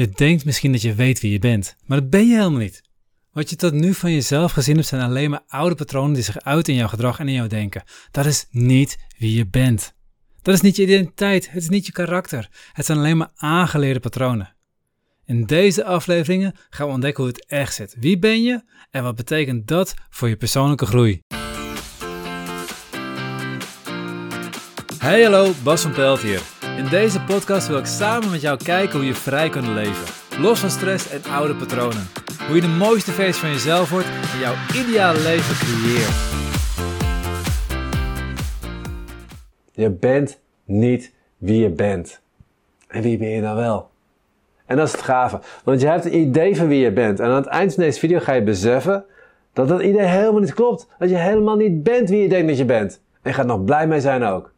Je denkt misschien dat je weet wie je bent, maar dat ben je helemaal niet. Wat je tot nu van jezelf gezien hebt zijn alleen maar oude patronen die zich uiten in jouw gedrag en in jouw denken. Dat is niet wie je bent. Dat is niet je identiteit, het is niet je karakter. Het zijn alleen maar aangeleerde patronen. In deze afleveringen gaan we ontdekken hoe het echt zit. Wie ben je en wat betekent dat voor je persoonlijke groei? Hey hallo, Bas van Pelt hier. In deze podcast wil ik samen met jou kijken hoe je vrij kunt leven. Los van stress en oude patronen. Hoe je de mooiste versie van jezelf wordt en jouw ideale leven creëert. Je bent niet wie je bent. En wie ben je dan wel? En dat is het gave. Want je hebt een idee van wie je bent. En aan het eind van deze video ga je beseffen dat dat idee helemaal niet klopt. Dat je helemaal niet bent wie je denkt dat je bent. En je gaat nog blij mee zijn ook.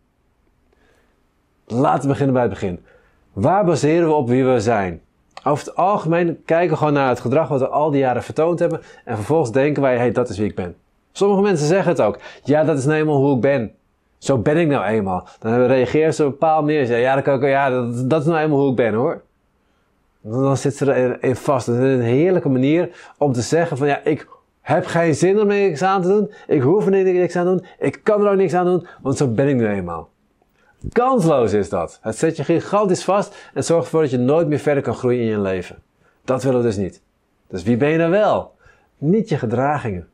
Laten we beginnen bij het begin. Waar baseren we op wie we zijn? Over het algemeen kijken we gewoon naar het gedrag wat we al die jaren vertoond hebben en vervolgens denken wij, hey, dat is wie ik ben. Sommige mensen zeggen het ook. Ja, dat is nou eenmaal hoe ik ben. Zo ben ik nou eenmaal. Dan reageren ze op een bepaalde manier. Ja, dat, kan ik, ja dat, dat is nou eenmaal hoe ik ben hoor. Dan zit ze erin vast. Dat is een heerlijke manier om te zeggen van ja, ik heb geen zin om niks aan te doen. Ik hoef er niks aan te doen. Ik kan er ook niks aan doen, want zo ben ik nu eenmaal. Kansloos is dat. Het zet je gigantisch vast en zorgt ervoor dat je nooit meer verder kan groeien in je leven. Dat willen we dus niet. Dus wie ben je dan wel? Niet je gedragingen.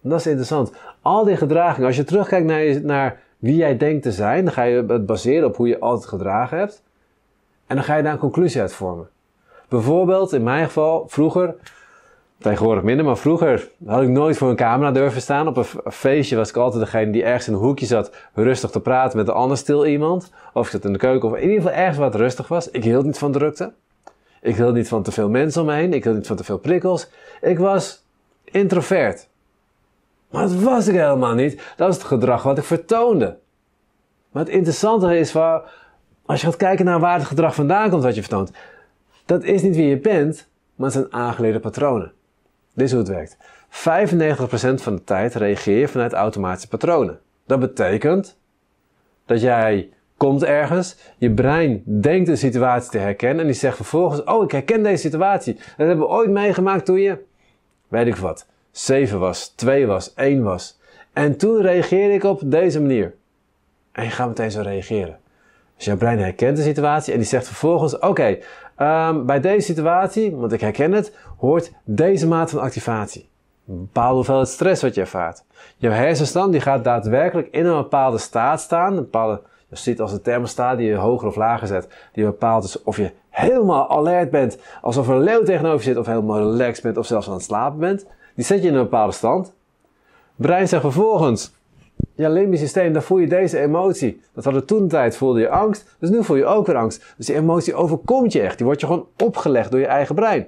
dat is interessant. Al die gedragingen, als je terugkijkt naar, naar wie jij denkt te zijn, dan ga je het baseren op hoe je altijd gedragen hebt. En dan ga je daar een conclusie uit vormen. Bijvoorbeeld, in mijn geval, vroeger Tegenwoordig minder, maar vroeger had ik nooit voor een camera durven staan. Op een feestje was ik altijd degene die ergens in een hoekje zat, rustig te praten met een ander stil iemand. Of ik zat in de keuken, of in ieder geval ergens wat rustig was. Ik hield niet van drukte. Ik hield niet van te veel mensen om me heen. Ik hield niet van te veel prikkels. Ik was introvert. Maar dat was ik helemaal niet. Dat was het gedrag wat ik vertoonde. Maar het interessante is, waar, als je gaat kijken naar waar het gedrag vandaan komt wat je vertoont. Dat is niet wie je bent, maar het zijn aangeleerde patronen. Dit is hoe het werkt. 95% van de tijd reageer je vanuit automatische patronen. Dat betekent dat jij komt ergens, je brein denkt een situatie te herkennen en die zegt vervolgens, oh ik herken deze situatie. Dat hebben we ooit meegemaakt toen je, weet ik wat, 7 was, 2 was, 1 was. En toen reageerde ik op deze manier. En je gaat meteen zo reageren. Dus jouw brein herkent de situatie en die zegt vervolgens: Oké, ehm, bij deze situatie, want ik herken het, hoort deze maat van activatie. Een bepaalde hoeveelheid stress wat je ervaart. Jouw hersenstand die gaat daadwerkelijk in een bepaalde staat staan. Een bepaalde, je ziet als een thermostaat die je hoger of lager zet, die bepaalt dus of je helemaal alert bent, alsof er een leeuw tegenover zit, of helemaal relaxed bent, of zelfs aan het slapen bent. Die zet je in een bepaalde stand. Brein zegt vervolgens: je limbisch systeem, dan voel je deze emotie. Dat hadden toen tijd, voelde je angst, dus nu voel je ook weer angst. Dus die emotie overkomt je echt. Die wordt je gewoon opgelegd door je eigen brein.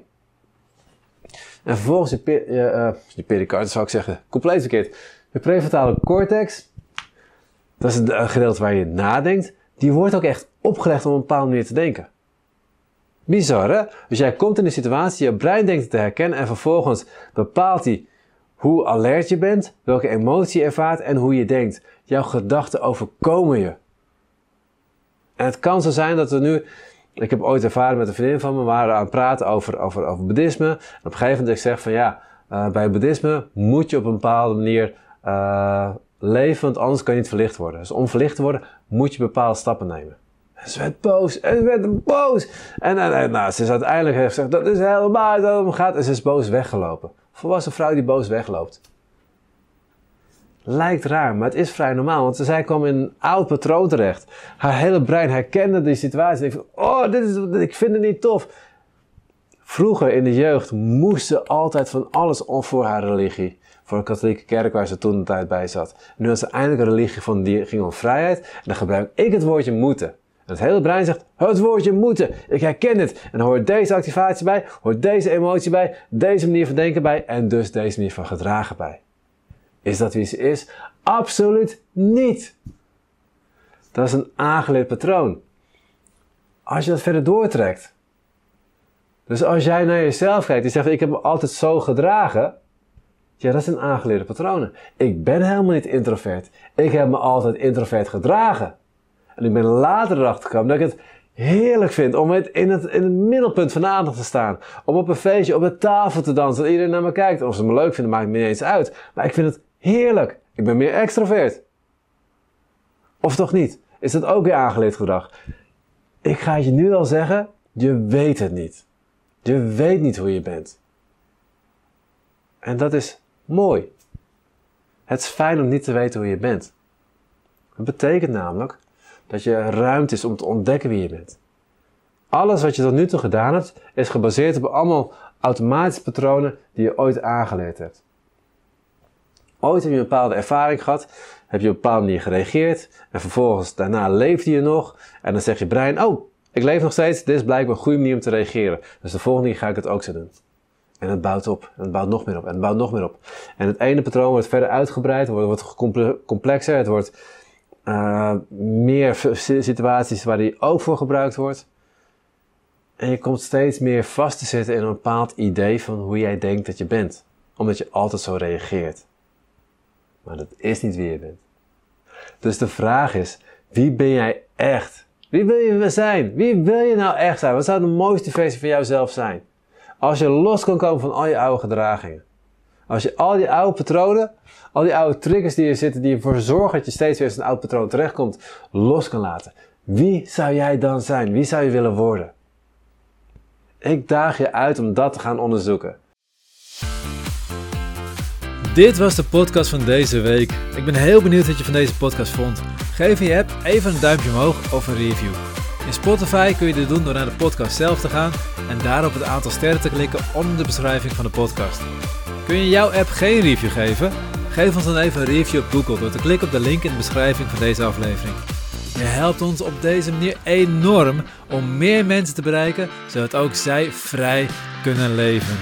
En vervolgens je, je pericarditis zou ik zeggen, compleet verkeerd. Je prefrontale cortex, dat is het gedeelte waar je nadenkt, die wordt ook echt opgelegd om een bepaalde manier te denken. Bizar hè? Dus jij komt in een situatie, je brein denkt het te herkennen en vervolgens bepaalt hij hoe alert je bent, welke emotie je ervaart en hoe je denkt. Jouw gedachten overkomen je. En het kan zo zijn dat we nu. Ik heb ooit ervaren met een vriendin van me, we waren aan het praten over, over, over boeddhisme. En op een gegeven moment ik zeg van ja, uh, bij boeddhisme moet je op een bepaalde manier uh, leven, want anders kan je niet verlicht worden. Dus om verlicht te worden moet je bepaalde stappen nemen. En ze werd boos, en ze werd boos. En, en, nou, ze is uiteindelijk gezegd, dat is helemaal dat het gaat. En ze is boos weggelopen volwassen vrouw die boos wegloopt. Lijkt raar, maar het is vrij normaal, want zij kwam in een oud patroon terecht. Haar hele brein herkende die situatie. En ik oh, dit is, ik vind het niet tof. Vroeger in de jeugd moest ze altijd van alles om voor haar religie. Voor de katholieke kerk waar ze toen de tijd bij zat. nu had ze eindelijk een religie van die ging om vrijheid. En dan gebruik ik het woordje moeten het hele brein zegt, het woordje moeten, ik herken het. En dan hoort deze activatie bij, hoort deze emotie bij, deze manier van denken bij en dus deze manier van gedragen bij. Is dat wie ze is? Absoluut niet. Dat is een aangeleerd patroon. Als je dat verder doortrekt. Dus als jij naar jezelf kijkt en zegt, ik heb me altijd zo gedragen. Ja, dat zijn aangeleerde patronen. Ik ben helemaal niet introvert. Ik heb me altijd introvert gedragen. En ik ben later erachter gekomen dat ik het heerlijk vind om in het, in het middelpunt van de aandacht te staan. Om op een feestje op de tafel te dansen en iedereen naar me kijkt. Of ze me leuk vinden, maakt me niet eens uit. Maar ik vind het heerlijk. Ik ben meer extrovert. Of toch niet? Is dat ook weer aangeleerd gedrag? Ik ga je nu al zeggen, je weet het niet. Je weet niet hoe je bent. En dat is mooi. Het is fijn om niet te weten hoe je bent. Dat betekent namelijk dat je ruimte is om te ontdekken wie je bent. Alles wat je tot nu toe gedaan hebt, is gebaseerd op allemaal automatische patronen die je ooit aangeleerd hebt. Ooit heb je een bepaalde ervaring gehad, heb je op een bepaalde manier gereageerd en vervolgens daarna leefde je nog en dan zegt je brein, oh, ik leef nog steeds, dit is blijkbaar een goede manier om te reageren. Dus de volgende keer ga ik het ook zo doen. En het bouwt op, en het bouwt nog meer op, en het bouwt nog meer op. En het ene patroon wordt verder uitgebreid, wordt, wordt complexer, het wordt uh, meer situaties waar die ook voor gebruikt wordt. En je komt steeds meer vast te zitten in een bepaald idee van hoe jij denkt dat je bent. Omdat je altijd zo reageert. Maar dat is niet wie je bent. Dus de vraag is, wie ben jij echt? Wie wil je zijn? Wie wil je nou echt zijn? Wat zou de mooiste versie van jouzelf zijn? Als je los kan komen van al je oude gedragingen. Als je al die oude patronen, al die oude triggers die er zitten, die ervoor zorgen dat je steeds weer in een oud patroon terechtkomt, los kan laten. Wie zou jij dan zijn? Wie zou je willen worden? Ik daag je uit om dat te gaan onderzoeken. Dit was de podcast van deze week. Ik ben heel benieuwd wat je van deze podcast vond. Geef je app even een duimpje omhoog of een review. In Spotify kun je dit doen door naar de podcast zelf te gaan en daarop het aantal sterren te klikken onder de beschrijving van de podcast. Kun je jouw app geen review geven? Geef ons dan even een review op Google door te klikken op de link in de beschrijving van deze aflevering. Je helpt ons op deze manier enorm om meer mensen te bereiken, zodat ook zij vrij kunnen leven.